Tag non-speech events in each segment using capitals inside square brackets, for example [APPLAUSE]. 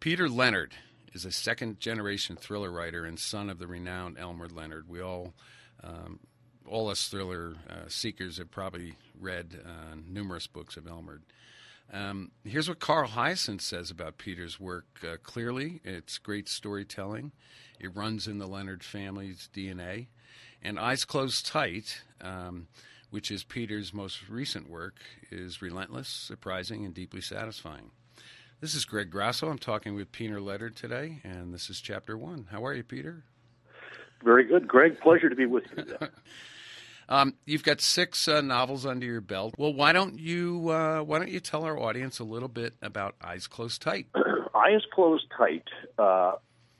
Peter Leonard is a second generation thriller writer and son of the renowned Elmore Leonard. We all, um, all us thriller uh, seekers, have probably read uh, numerous books of Elmore. Um, here's what Carl Hiaasen says about Peter's work. Uh, clearly, it's great storytelling. It runs in the Leonard family's DNA. And Eyes Closed Tight, um, which is Peter's most recent work, is relentless, surprising, and deeply satisfying. This is Greg Grasso. I'm talking with Peter Leonard today, and this is Chapter One. How are you, Peter? Very good, Greg. Pleasure to be with you. [LAUGHS] um, you've got six uh, novels under your belt. Well, why don't you uh, why don't you tell our audience a little bit about Eyes Closed Tight? [CLEARS THROAT] Eyes Closed Tight uh,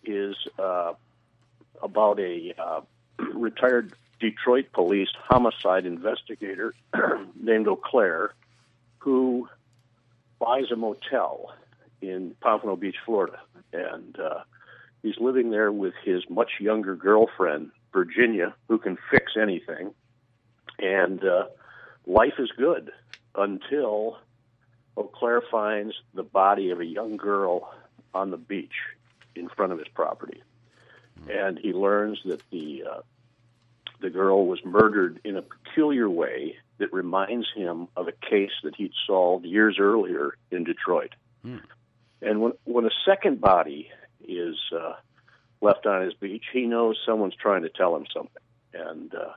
is uh, about a uh, [CLEARS THROAT] retired Detroit police homicide investigator [CLEARS THROAT] named O'Clair who buys a motel in Pompano Beach, Florida, and uh, he's living there with his much younger girlfriend, Virginia, who can fix anything, and uh, life is good until O'Clair finds the body of a young girl on the beach in front of his property, and he learns that the uh, the girl was murdered in a peculiar way that reminds him of a case that he'd solved years earlier in Detroit. Hmm. And when when a second body is uh, left on his beach, he knows someone's trying to tell him something, and uh,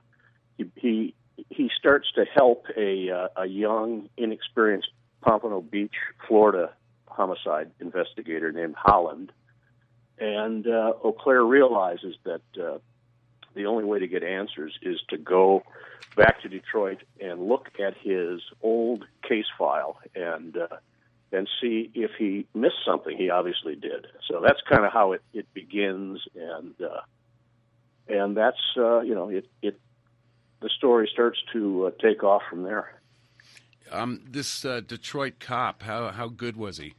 he he he starts to help a uh, a young, inexperienced Pompano Beach, Florida homicide investigator named Holland, and uh, O'Clair realizes that uh, the only way to get answers is to go back to Detroit and look at his old case file and uh, and see if he missed something. He obviously did. So that's kind of how it, it begins, and uh, and that's uh, you know it it the story starts to uh, take off from there. Um, this uh, Detroit cop, how how good was he?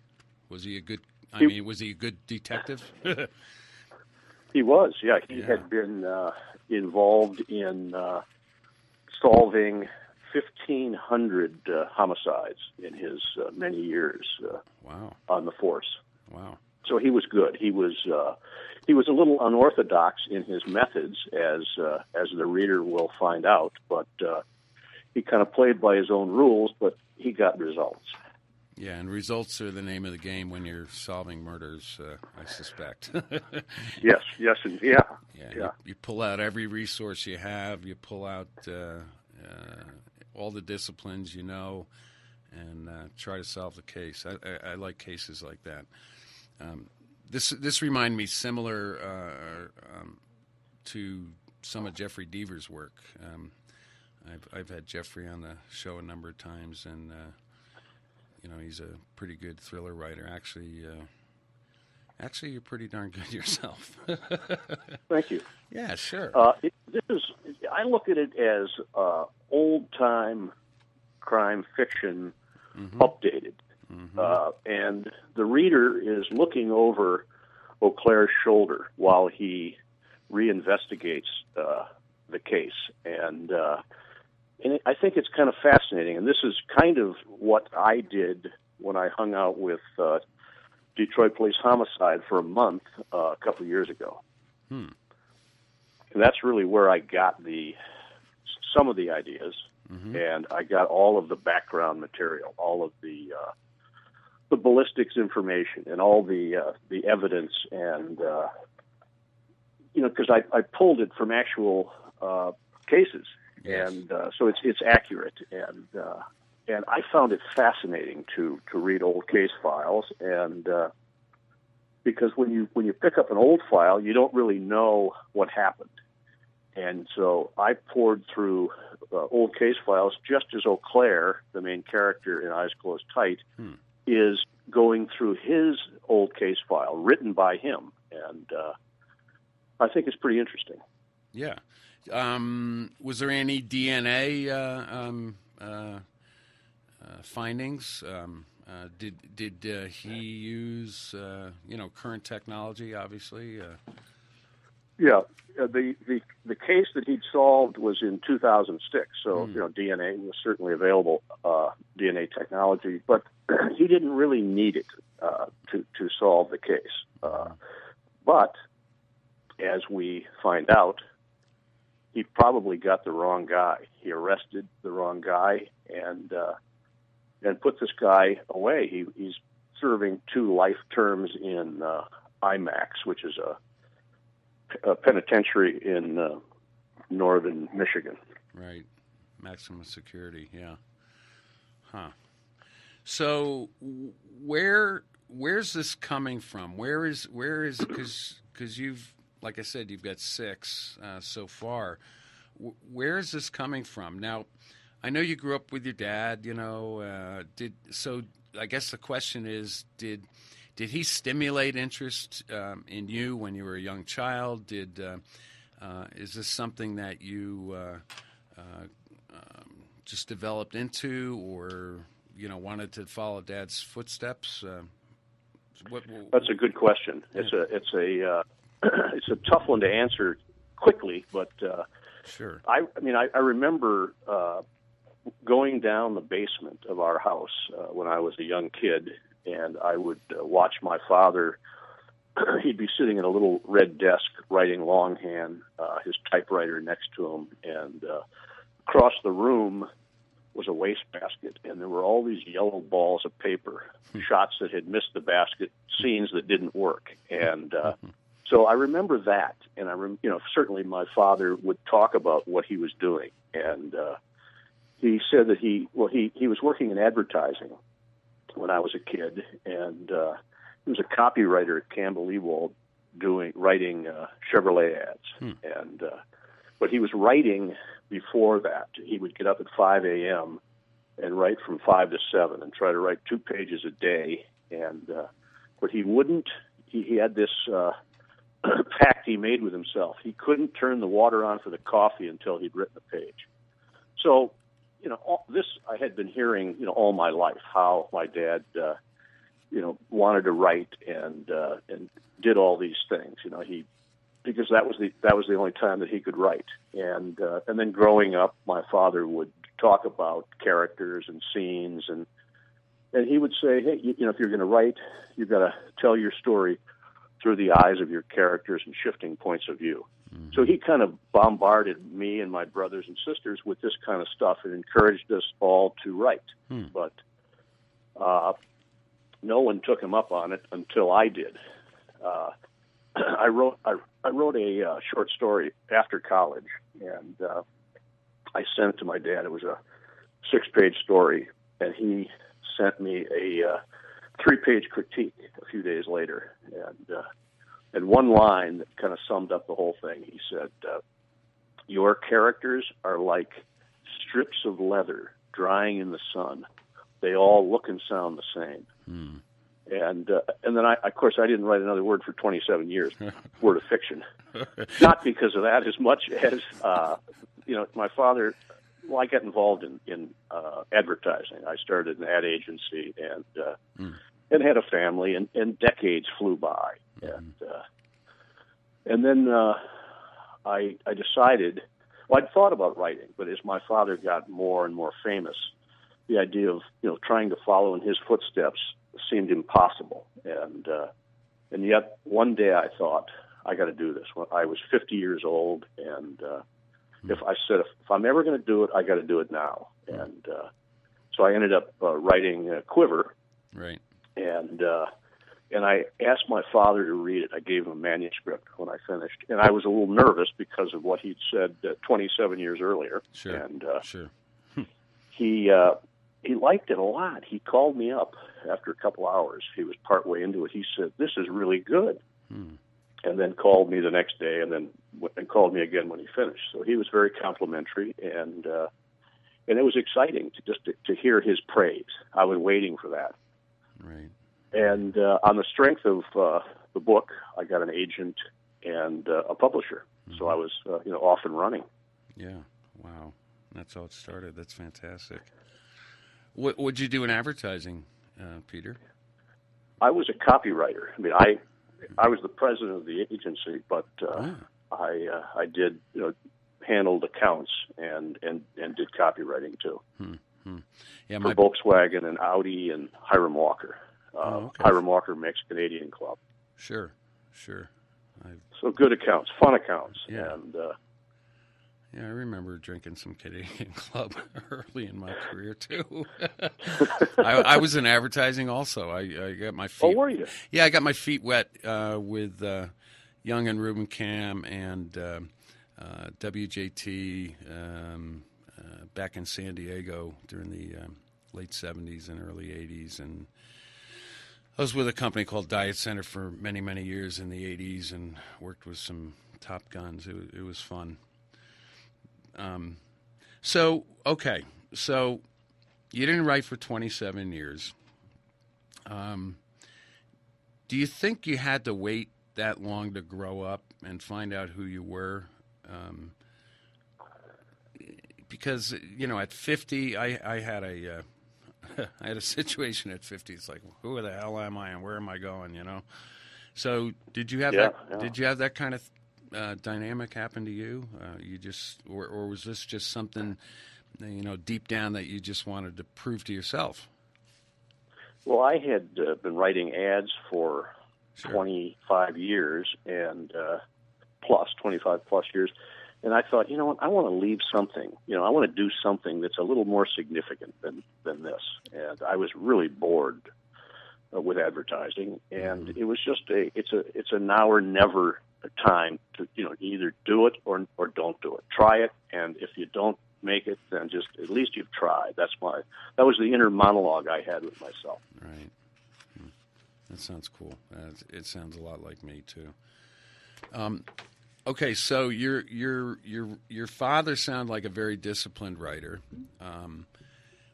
Was he a good? I he, mean, was he a good detective? [LAUGHS] he was. Yeah, he yeah. had been uh, involved in uh, solving 1,500 uh, homicides in his uh, many years uh, wow. on the force. Wow. So he was good. He was uh, he was a little unorthodox in his methods, as uh, as the reader will find out. But uh, he kind of played by his own rules, but he got results. Yeah, and results are the name of the game when you're solving murders. Uh, I suspect. [LAUGHS] yes, yes, and yeah, yeah. yeah. You, you, pull out every resource you have. You pull out uh, uh, all the disciplines you know, and uh, try to solve the case. I, I, I, like cases like that. Um, this this remind me similar uh, um, to some of Jeffery Deaver's work. Um, I've I've had Jeffrey on the show a number of times, and uh, you know he's a pretty good thriller writer. Actually, uh, actually, you're pretty darn good [LAUGHS] yourself. Thank you. Yeah, sure. Uh, it, this is I look at it as uh, old time crime fiction mm-hmm. updated. Mm-hmm. Uh, and the reader is looking over O'Clair's shoulder while he reinvestigates uh, the case. And, uh, and I think it's kind of fascinating. And this is kind of what I did when I hung out with uh, Detroit Police Homicide for a month uh, a couple of years ago. Hmm. And that's really where I got the some of the ideas, mm-hmm. and I got all of the background material, all of the uh, the ballistics information, and all the uh, the evidence, and uh, you know, because I, I pulled it from actual uh, cases, yes. and uh, so it's it's accurate, and uh, and I found it fascinating to to read old case files, and uh, because when you when you pick up an old file, you don't really know what happened and so I poured through uh, old case files just as O'Clair, the main character in Eyes Closed Tight, hmm. is going through his old case file written by him. And uh, I think it's pretty interesting. Yeah. Um, was there any DNA uh, um, uh, uh, findings? Um, uh, did did uh, he use uh, you know current technology? Obviously, Yeah, uh, the the the case that he'd solved was in 2006. So Mm. you know, DNA was certainly available, uh, DNA technology, but [CLEARS THROAT] he didn't really need it uh, to to solve the case. Uh, but as we find out, he probably got the wrong guy. He arrested the wrong guy and uh, and put this guy away. He, he's serving two life terms in uh, IMAX, which is a a penitentiary in uh, northern Michigan. Right. Maximum security. Yeah. Huh. So where where's this coming from? Where is where is because because you've like I said you've got six uh, so far. W- where is this coming from? Now, I know you grew up with your dad. You know, uh, did so. I guess the question is, did did he stimulate interest um, in you when you were a young child? Did uh, uh, is this something that you uh, uh, um, just developed into, or you know, wanted to follow Dad's footsteps? Uh, what, what, That's a good question. It's a it's a uh, [CLEARS THROAT] it's a tough one to answer quickly, but uh, sure. I, I mean I, I remember uh, going down the basement of our house uh, when I was a young kid, and I would uh, watch my father. [CLEARS THROAT] He'd be sitting at a little red desk writing longhand, uh, his typewriter next to him, and uh, across the room was a wastebasket, and there were all these yellow balls of paper, shots that had missed the basket, scenes that didn't work, and uh, so I remember that, and I, rem- you know, certainly my father would talk about what he was doing, and uh, he said that he, well, he he was working in advertising when I was a kid, and uh, he was a copywriter at Campbell Ewald, doing writing uh, Chevrolet ads, Hmm. and uh, but he was writing before that. He would get up at 5 a.m. and write from five to seven, and try to write two pages a day, and uh, but he wouldn't. He, he had this. Uh, [CLEARS THROAT] pact he made with himself. He couldn't turn the water on for the coffee until he'd written a page. So, you know, all, this I had been hearing, you know, all my life how my dad, uh, you know, wanted to write and uh, and did all these things. You know, he because that was the that was the only time that he could write. And uh, and then growing up, my father would talk about characters and scenes and and he would say, hey, you, you know, if you're going to write, you've got to tell your story through the eyes of your characters and shifting points of view. So he kind of bombarded me and my brothers and sisters with this kind of stuff and encouraged us all to write. Hmm. But uh, no one took him up on it until I did. Uh, [CLEARS THROAT] I wrote I, I wrote a uh, short story after college, and uh, I sent it to my dad. It was a six-page story, and he sent me a uh, three-page critique a few days later, and uh, and one line that kind of summed up the whole thing. He said, uh, "Your characters are like strips of leather drying in the sun. They all look and sound the same." Hmm. And uh, and then I, of course, I didn't write another word for 27 years, [LAUGHS] word of fiction. Not because of that, as much as uh, you know, my father. Well, I got involved in in uh, advertising. I started an ad agency and uh, Mm. And had a family, and, and decades flew by, and uh, and then uh, I I decided. Well, I'd thought about writing, but as my father got more and more famous, the idea of you know trying to follow in his footsteps seemed impossible. And uh, and yet one day I thought I got to do this. I was 50 years old, and uh, if I said if, if I'm ever going to do it, I got to do it now. And uh, so I ended up uh, writing uh, Quiver, Right. And uh, and I asked my father to read it. I gave him a manuscript when I finished, and I was a little nervous because of what he'd said uh, 27 years earlier. Sure. And uh, Sure. [LAUGHS] he uh, he liked it a lot. He called me up after a couple hours. He was partway into it. He said, "This is really good," Hmm. and then called me the next day, and then and called me again when he finished. So he was very complimentary, and uh, and it was exciting to just to, to hear his praise. I was waiting for that, Right. and uh, on the strength of uh, the book, I got an agent and uh, a publisher. So I was uh, you know off and running. Yeah. Wow. That's how it started. That's fantastic. What would you do in advertising, uh, Peter? I was a copywriter. I mean, I I was the president of the agency, but uh, Ah. I uh, I did you know handled accounts and and and did copywriting too. Hmm. Hmm. Yeah, for my Volkswagen and Audi and Hiram Walker. Uh, Oh, okay. Hiram Walker makes Canadian Club. sure, sure. I, So good accounts, fun accounts, Yeah. and uh, yeah, I remember drinking some Canadian [LAUGHS] Club [LAUGHS] early in my career too. [LAUGHS] I, I was in advertising also. I, I got my feet. oh, were you? Yeah, I got my feet wet uh, with uh, Young and Rubicam and uh, uh, WJT um, back in San Diego during the um, late 70s and early 80s. And I was with a company called Diet Center for many, many years in the 80s and worked with some top guns. It, it was fun. Um, so, okay. So you didn't write for 27 years. Um, do you think you had to wait that long to grow up and find out who you were? Um, because you know, at fifty, I I had a uh, [LAUGHS] I had a situation at fifty. It's like, who the hell am I and where am I going? You know. So, did you have Yeah, that? yeah. Did you have that kind of uh, dynamic happen to you? Uh, you just, or or was this just something, you know, deep down that you just wanted to prove to yourself? Well, I had uh, been writing ads for Sure. 25 years and uh, plus 25 plus years, and I thought, you know what, I want to leave something. You know, I want to do something that's a little more significant than than this. And I was really bored uh, with advertising, and it was just a it's a it's a now or never time to you know either do it or or don't do it. Try it, and if you don't make it, then just at least you've tried. That's my that was the inner monologue I had with myself. Right. Hmm. That sounds cool. It sounds a lot like me too. Um, okay, so your your your your father sounded like a very disciplined writer. Um,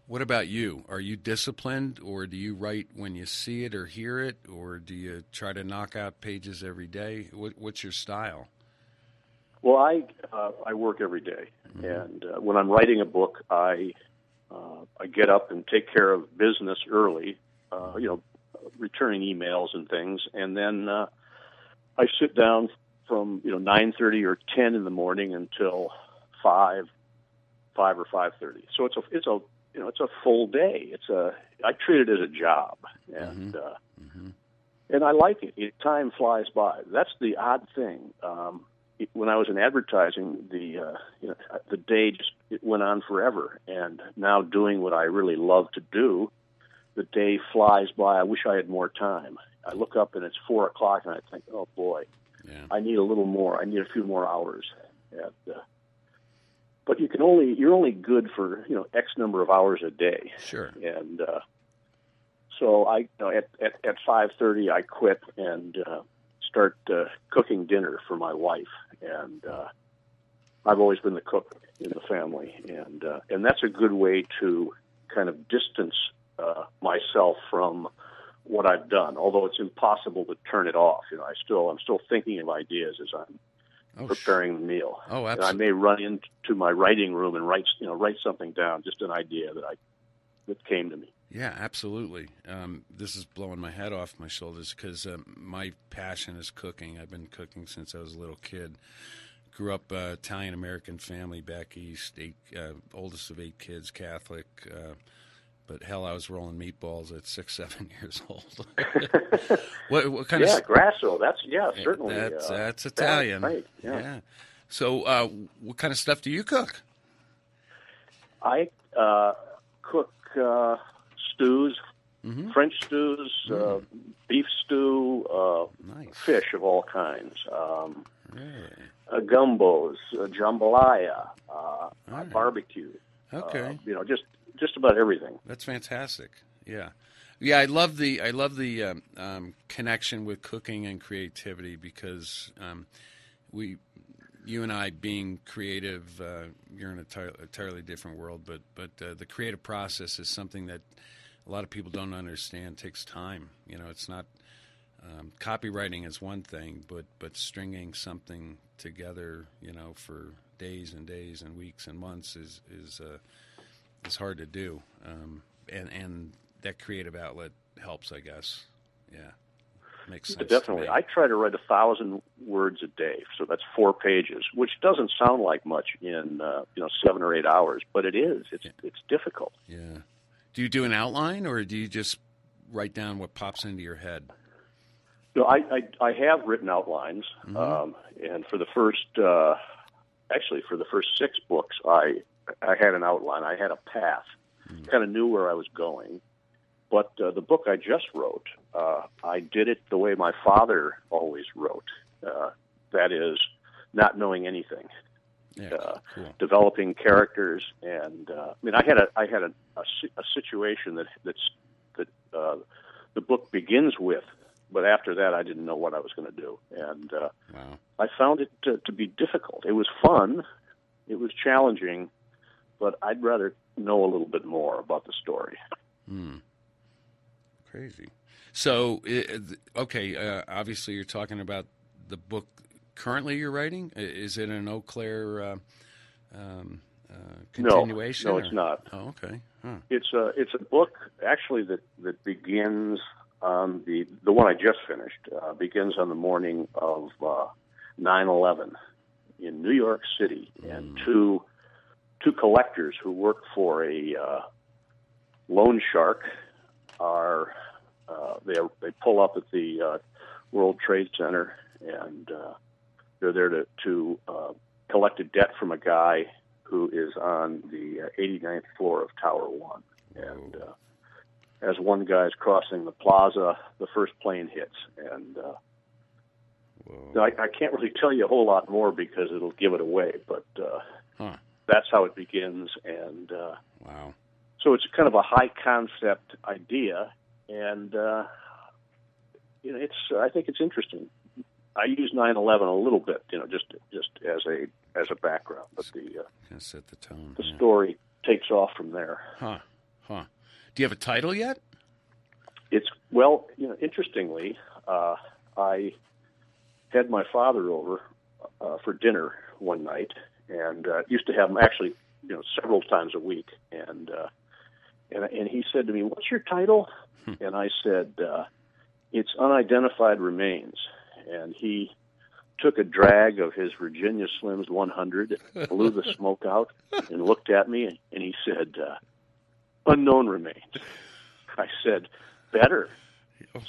what about you? Are you disciplined, or do you write when you see it or hear it, or do you try to knock out pages every day? What, what's your style? Well, I uh, I work every day, and uh, when I'm writing a book, I uh, I get up and take care of business early, uh, you know, returning emails and things, and then uh, I sit down from you know nine thirty or ten in the morning until five, five or five thirty. So it's a it's a you know it's a full day. It's a I treat it as a job, and uh, and I like it. it. Time flies by. That's the odd thing. Um, it, when I was in advertising, the uh, you know the day just it went on forever. And now doing what I really love to do, the day flies by. I wish I had more time. I look up and it's four o'clock, and I think, oh boy, Yeah. I need a little more. I need a few more hours. And, uh, but you can only you're only good for you know X number of hours a day Sure. and uh, so I, you know, at at, at five thirty, I quit and uh, start uh, cooking dinner for my wife, and uh, I've always been the cook in the family, and uh, and that's a good way to kind of distance uh, myself from what I've done. Although it's impossible to turn it off, you know, I still I'm still thinking of ideas as I'm Oh, preparing the meal. oh, And I may run into my writing room and write, you know, write something down, just an idea that I that came to me. Yeah, absolutely. Um, this is blowing my head off my shoulders because um, my passion is cooking. I've been cooking since I was a little kid. Grew up uh, Italian American family back east. Eight, uh, oldest of eight kids, Catholic. Uh, but hell, I was rolling meatballs at six, [LAUGHS] seven years old. [LAUGHS] what, what kind yeah, of? Grasso. That's yeah, certainly. That's uh, that's Italian. right, yeah. So, uh, what kind of stuff do you cook? I uh, cook uh, stews, Mhm. French stews, uh, beef stew, uh, Nice. fish of all kinds, um, Really? uh, gumbos, uh, jambalaya, uh, right. barbecue. Okay. You know, just just about everything. That's fantastic. Yeah, yeah. I love the I love the um, um, connection with cooking and creativity because um, we, you and I, being creative, uh, you're in a ti- entirely different world. But but uh, the creative process is something that a lot of people don't understand. takes time. You know, it's not. Um, copywriting is one thing, but but stringing something together, you know, for days and days and weeks and months is is uh, is hard to do, um, and and that creative outlet helps, I guess. Yeah, makes sense. Definitely, I try to write a thousand words a day, so that's four pages, which doesn't sound like much in uh, you know seven or eight hours, but it is. It's Yeah. it's difficult. Yeah. Do you do an outline, or do you just write down what pops into your head? No, I, I I have written outlines, um, and for the first, uh, actually for the first six books, I I had an outline. I had a path, kind of knew where I was going. But uh, the book I just wrote, uh, I did it the way my father always wrote. Uh, that is, not knowing anything, Yeah. Uh, cool. developing characters, and uh, I mean, I had a I had a, a, a situation that that's that uh, the book begins with, but after that, I didn't know what I was going to do, and uh, Wow. I found it to, to be difficult. It was fun, it was challenging, but I'd rather know a little bit more about the story. Hmm. Crazy. So, okay, uh, obviously you're talking about the book currently you're writing. Is it an O'Clair uh, um, uh, continuation? no, or- it's not. Oh, okay. Huh. It's a it's a book actually that that begins on the the one I just finished uh, begins on the morning of uh, 9/11 in New York City, and two two collectors who work for a uh, loan shark are uh, they they pull up at the uh, World Trade Center and uh, they're there to to uh, collect a debt from a guy who is on the uh, 89th floor of Tower One. And uh, as one guy's crossing the plaza, the first plane hits, and uh, Whoa. I, I can't really tell you a whole lot more because it'll give it away. But uh, Huh. That's how it begins, and uh, Wow. so it's kind of a high concept idea, and uh, you know, it's I think it's interesting. I use 9/11 a little bit, you know, just just as a as a background, but the uh, set the tone. the yeah. story takes off from there. Huh. Huh. Do you have a title yet? It's well, you know, interestingly, uh, I had my father over uh, for dinner one night, and uh, used to have them actually, you know, several times a week, and uh, and and he said to me, "What's your title?" and I said, uh, "It's unidentified remains," and he took a drag of his Virginia Slims 100, blew the smoke out, and looked at me, and he said, uh, "Unknown remains." I said, "Better."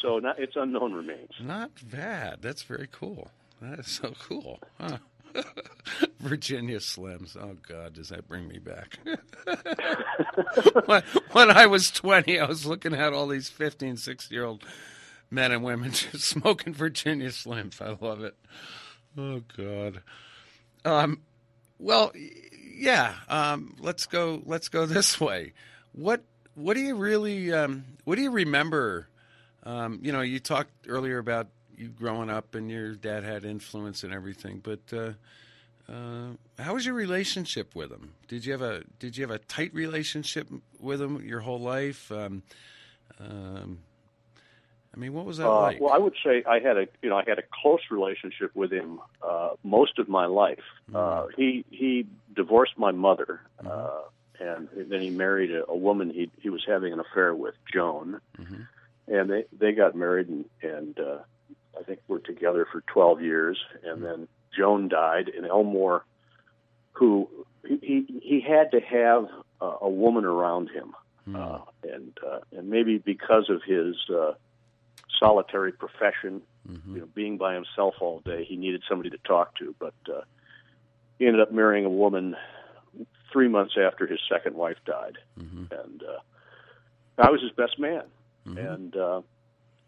So not, it's unknown remains. Not bad. That's very cool. That is so cool. Huh. [LAUGHS] Virginia Slims. Oh God, does that bring me back? [LAUGHS] when, when I was 20, I was looking at all these 15, 16 year old men and women [LAUGHS] just smoking Virginia Slims. I love it. Oh God. Um, well, yeah. Um, let's go. Let's go this way. What What do you really? Um, what do you remember? Um, you know, you talked earlier about you growing up and your dad had influence and everything, but uh, uh, how was your relationship with him? Did you have a Did you have a tight relationship with him your whole life? Um, um, I mean, what was that Uh, like? well, I would say I had a you know I had a close relationship with him uh, most of my life. Uh, he he divorced my mother, uh, and then he married a, a woman he he was having an affair with, Joan, Mhm. and they they got married and and uh, I think we were together for twelve years, and then Joan died, and Elmore, who he he, he had to have uh, a woman around him, uh, and uh, and maybe because of his uh, solitary profession, Mhm. you know, being by himself all day, he needed somebody to talk to. But uh, he ended up marrying a woman three months after his second wife died, Mhm. and uh, I was his best man. Mhm. And uh,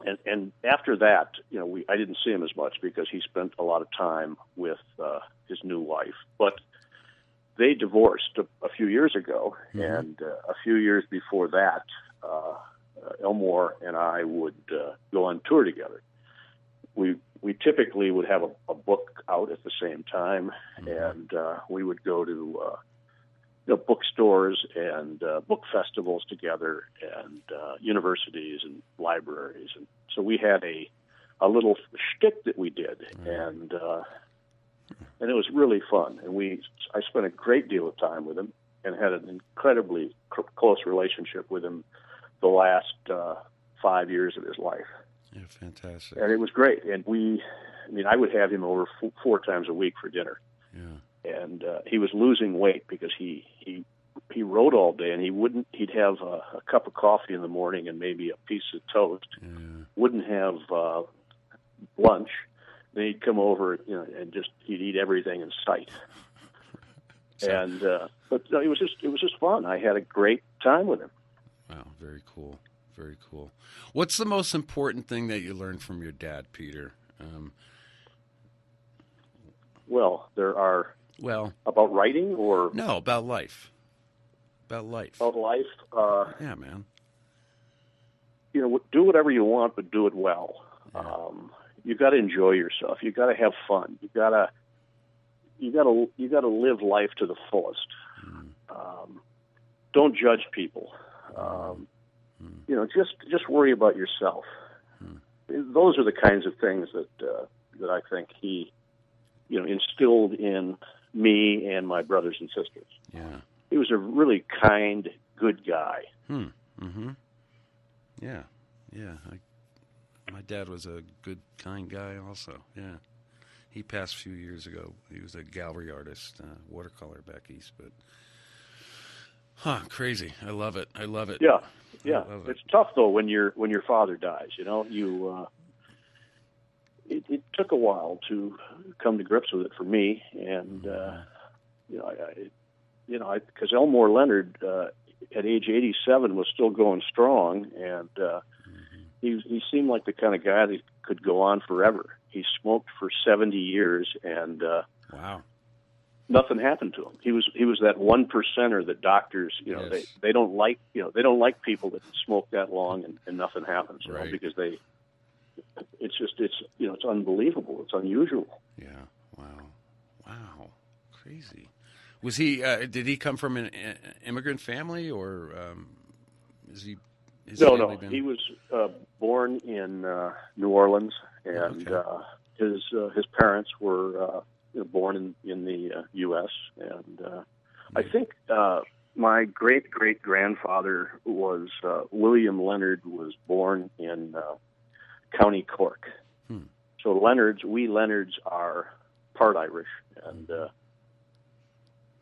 and and after that, you know, we I didn't see him as much because he spent a lot of time with uh, his new wife, but. They divorced a, a few years ago, Mhm. and uh, a few years before that, uh, uh, Elmore and I would uh, go on tour together. We we typically would have a, a book out at the same time, and uh, we would go to uh, you know, bookstores and uh, book festivals together, and uh, universities and libraries, and so we had a a little shtick that we did, and uh, and it was really fun. And we I spent a great deal of time with him, and had an incredibly c- close relationship with him the last uh, five years of his life. Yeah, fantastic. And it was great. And we, I mean, I would have him over four times a week for dinner. And uh, he was losing weight because he he he wrote all day, and he wouldn't. He'd have a, a cup of coffee in the morning and maybe a piece of toast. Yeah. Wouldn't have uh, lunch. Then he'd come over, you know, and just he'd eat everything in sight. [LAUGHS] So- and uh, but no, it was just it was just fun. I had a great time with him. Wow, very cool. Very cool. What's the most important thing that you learned from your dad, Peter? Um, Well, there are well, about writing or no, about life. About life. about life. Uh, Yeah, man. you know, do whatever you want, but do it well. Um, you got to enjoy yourself. You got to have fun. You got to you got to you got to live life to the fullest. Um, don't judge people. Um, you know, just just worry about yourself. Those are the kinds of things that uh, that I think he, you know, instilled in me and my brothers and sisters. Yeah. He was a really kind, good guy. Hmm. Mm-hmm. Yeah. Yeah. I, my dad was a good, kind guy. Also. Yeah. He passed a few years ago. He was a gallery artist, uh, watercolor back east. But, huh? Crazy. I love it. I love it. Yeah, yeah. it. It's tough though when your when your father dies. You know, you. Uh, it, it took a while to come to grips with it for me, and uh, you know, I, I you know, because Elmore Leonard uh, at age 87 was still going strong, and uh, he he seemed like the kind of guy that could go on forever. He smoked for 70 years, and uh, Wow. nothing happened to him. He was he was that one percenter that doctors, you know, Yes. they they don't like, you know, they don't like people that smoke that long and, and nothing happens, you know, because they it's just it's you know, it's unbelievable. It's unusual. Yeah. Wow. Wow. Crazy. Was he? Uh, did he come from an uh, immigrant family, or um, is he? No, no. been- He was uh, born in uh, New Orleans and Okay. uh his uh, his parents were uh you know, born in in the uh, US and uh I think uh my great great grandfather was uh, William Leonard was born in uh, County Cork. Hmm. So Leonards, we Leonards are part Irish, and uh,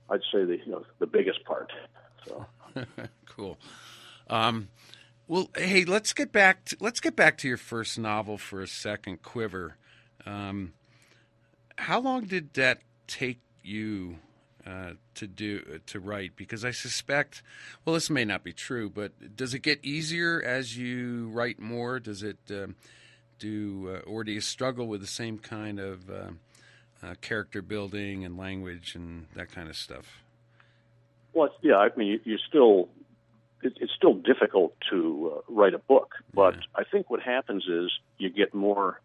I'd say the you know the biggest part. So [LAUGHS] cool. Um, well, hey, let's get back. To, let's get back to your first novel for a second, Quiver. Um, how long did that take you uh, to do to write? Because I suspect, well, this may not be true, but does it get easier as you write more? Does it um, do, uh, or do you struggle with the same kind of uh, uh, character building and language and that kind of stuff? Well, yeah, I mean, you, you still, it, it's still difficult to uh, write a book, but Yeah. I think what happens is you get more,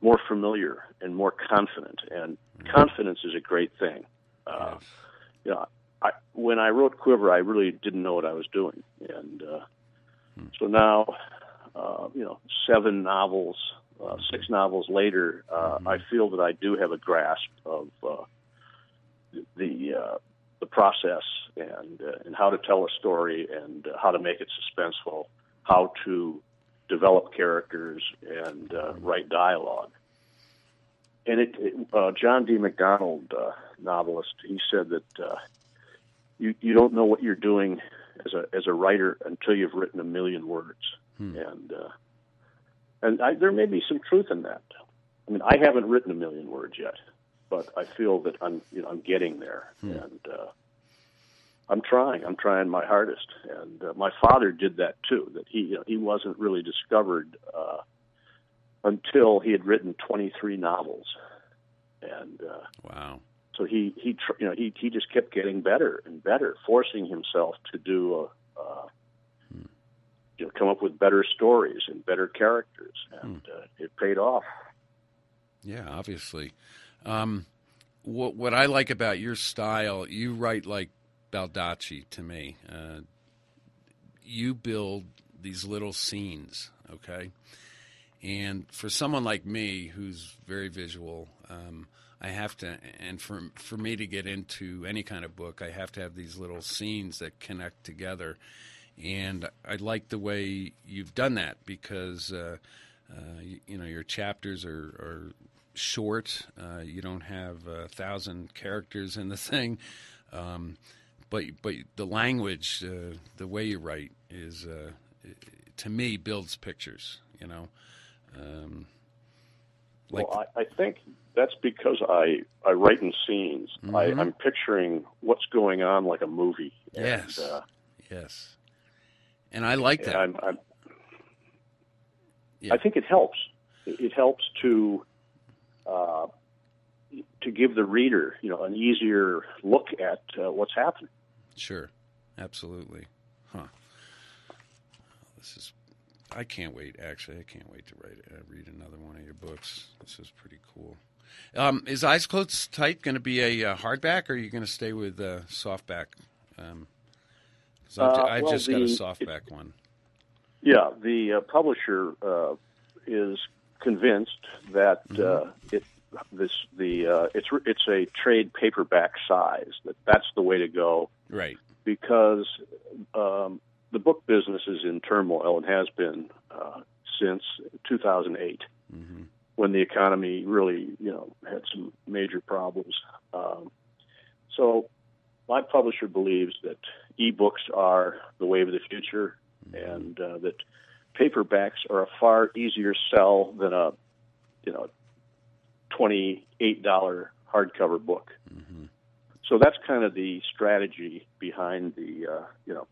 more familiar and more confident, and confidence is a great thing. Uh, Yes. you know, I, when I wrote Quiver, I really didn't know what I was doing, and uh, so now, uh, you know, seven novels, uh, six novels later, uh, I feel that I do have a grasp of uh, the uh, the process and uh, and how to tell a story and uh, how to make it suspenseful, how to develop characters and uh, write dialogue. And it, it uh, John D. MacDonald, uh, novelist, he said that uh, you you don't know what you're doing as a as a writer until you've written a million words, and uh, and I, there may be some truth in that. I mean, I haven't written a million words yet, but I feel that I'm you know I'm getting there, and uh, I'm trying. I'm trying my hardest, and uh, my father did that too. That he you know, he wasn't really discovered uh, until he had written 23 novels, and uh, Wow. so he he tr- you know he he just kept getting better and better, forcing himself to do a, uh, you know come up with better stories and better characters, and uh, it paid off. Yeah, obviously. Um, what what I like about your style, you write like Baldacci to me. Uh, you build these little scenes, okay? And for someone like me who's very visual, um, I have to, and for for me to get into any kind of book, I have to have these little scenes that connect together. And I like the way you've done that because uh, uh, you, you, know your chapters are, are short. Uh, you don't have a thousand characters in the [LAUGHS] thing, um, but but the language, uh, the way you write is uh, to me builds pictures. You know. Um, like, well, I, I, think that's because I, I write in scenes. Mm-hmm. I, am picturing what's going on like a movie. Yes. And, uh, yes. And I like that. I'm, I'm, yeah. I think it helps. It helps to uh, to give the reader, you know, an easier look at uh, what's happening. Sure, absolutely. Huh. This is. I can't wait. Actually, I can't wait to write uh, read another one of your books. This is pretty cool. Um, is Eyes Closed Tight going to be a uh, hardback, or are you going to stay with uh, softback? Um, I've, uh, I've well, just the, got a softback it, one. Yeah, the uh, publisher uh, is convinced that mm-hmm. uh, it this the uh, it's it's a trade paperback size that that's the way to go. Right. Because um, the book business is in turmoil and has been uh, since 2008, mm-hmm. when the economy really you know had some major problems. Um, so my publisher believes that ebooks are the wave of the future, mm-hmm. and uh, that paperbacks are a far easier sell than a you know twenty eight dollar hardcover book. Mm-hmm. So that's kind of the strategy behind the uh, you know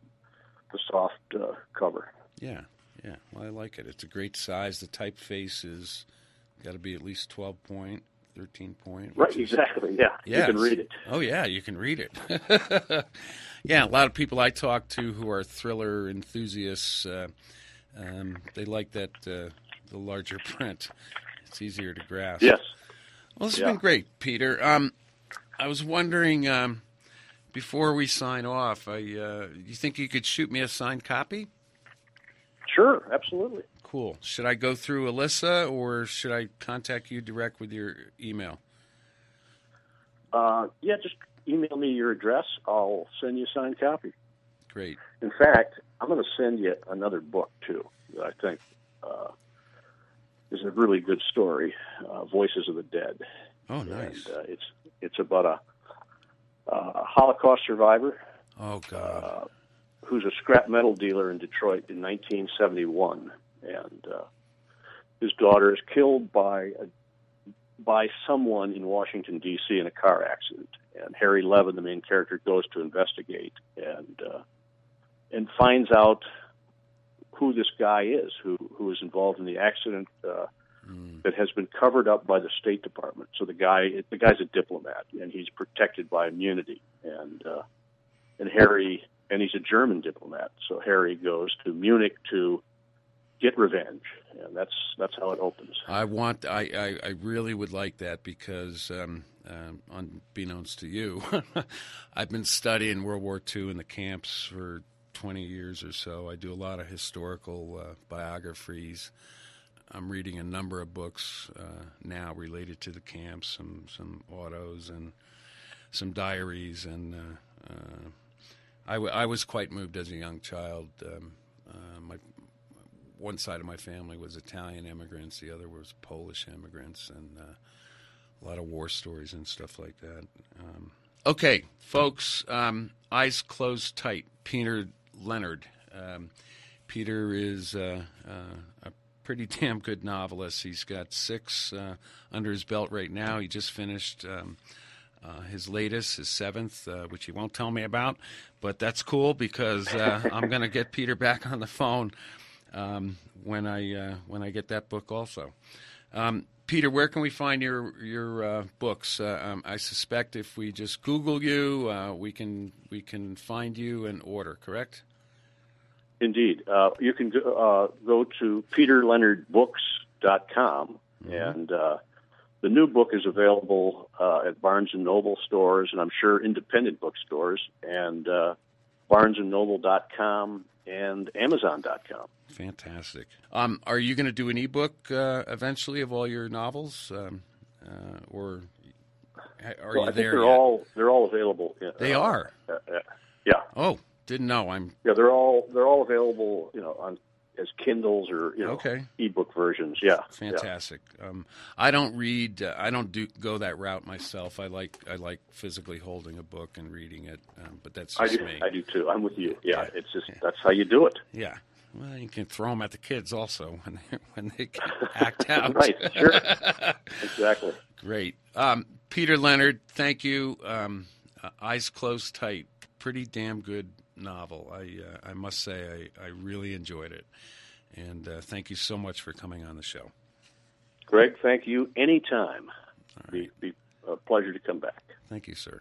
the soft uh, cover. Yeah, yeah. Well, I like it. It's a great size. The typeface is got to be at least twelve point. 13 point. Right, is, exactly. Yeah, yes. you can read it. Oh, yeah, you can read it. [LAUGHS] yeah, a lot of people I talk to who are thriller enthusiasts, uh, um, they like that uh, the larger [LAUGHS] print. It's easier to grasp. Yes. Well, this has been great, Peter. Um, I was wondering um, before we sign off, I, uh, you think you could shoot me a signed copy? Sure, absolutely. Cool. Should I go through Alyssa or should I contact you direct with your email? Uh, yeah, just email me your address. I'll send you a signed copy. Great. In fact, I'm going to send you another book too that I think uh, is a really good story, uh, "Voices of the Dead." Oh, nice. And, uh, it's it's about a, a Holocaust survivor. Oh God. Uh, who's a scrap metal dealer in Detroit in 1971, and uh, his daughter is killed by a, by someone in Washington D.C. in a car accident. And Harry Levin, the main character, goes to investigate and uh, and finds out who this guy is, who who is involved in the accident uh, mm. that has been covered up by the State Department. So the guy the guy's a diplomat and he's protected by immunity. And uh, and Harry and he's a German diplomat. So Harry goes to Munich to get revenge, and that's that's how it opens. I want, I, I, I really would like that because, um, uh, unbeknownst to you, [LAUGHS] I've been studying World War II in the camps for 20 years or so. I do a lot of historical uh, biographies. I'm reading a number of books uh, now related to the camps, some some autos and some diaries, and uh, uh, I, w- I was quite moved as a young child. Um, uh, my one side of my family was Italian immigrants, the other was Polish immigrants, and uh, a lot of war stories and stuff like that. Um, okay, folks, um, eyes closed tight. Peter Leonard. Um, Peter is uh, uh, a pretty [LAUGHS] damn good novelist. He's got six uh, under his belt right now. He just finished. Um, uh, his latest, his seventh, uh, which he won't tell me about, but that's cool because uh, I'm going to get Peter back on the phone um, when I uh, when I get that book also. Um, Peter, where can we find your your uh, books? Uh, um, I suspect if we just Google you, we can we can find you and order. Correct? Indeed, you can go, go to peterleonardbooks.com mm-hmm. and the new book is available uh, at Barnes and Noble stores, and I'm sure independent bookstores, and uh, BarnesandNoble.com and Amazon.com. Fantastic. Um, are you going to do an ebook uh, eventually of all your novels, um, uh, or are well, you I there? they're yet? all they're all available. They uh, are. Uh, yeah. Oh, didn't know. I'm. Yeah, they're all they're all available. You know, on as Kindles or you know Okay. ebook versions. Yeah, yeah. Fantastic. Um, I don't read. Uh, I don't do go that route myself. I like I like physically holding a book and reading it. Um, but that's I do. me. I do too. I'm with you. Yeah, Yeah. it's just that's how you do it. Yeah. Well, you can throw them at the kids also [LAUGHS] when they, when they can act [LAUGHS] out. Right. Sure. [LAUGHS] exactly. Great. Um, Peter Leonard, thank you. Um, uh, Eyes Closed Tight, pretty damn good novel. I uh, I must say I, I really enjoyed it, and uh, thank you so much for coming on the show. Greg, thank you. Anytime. Be, be a pleasure to come back. Thank you, sir.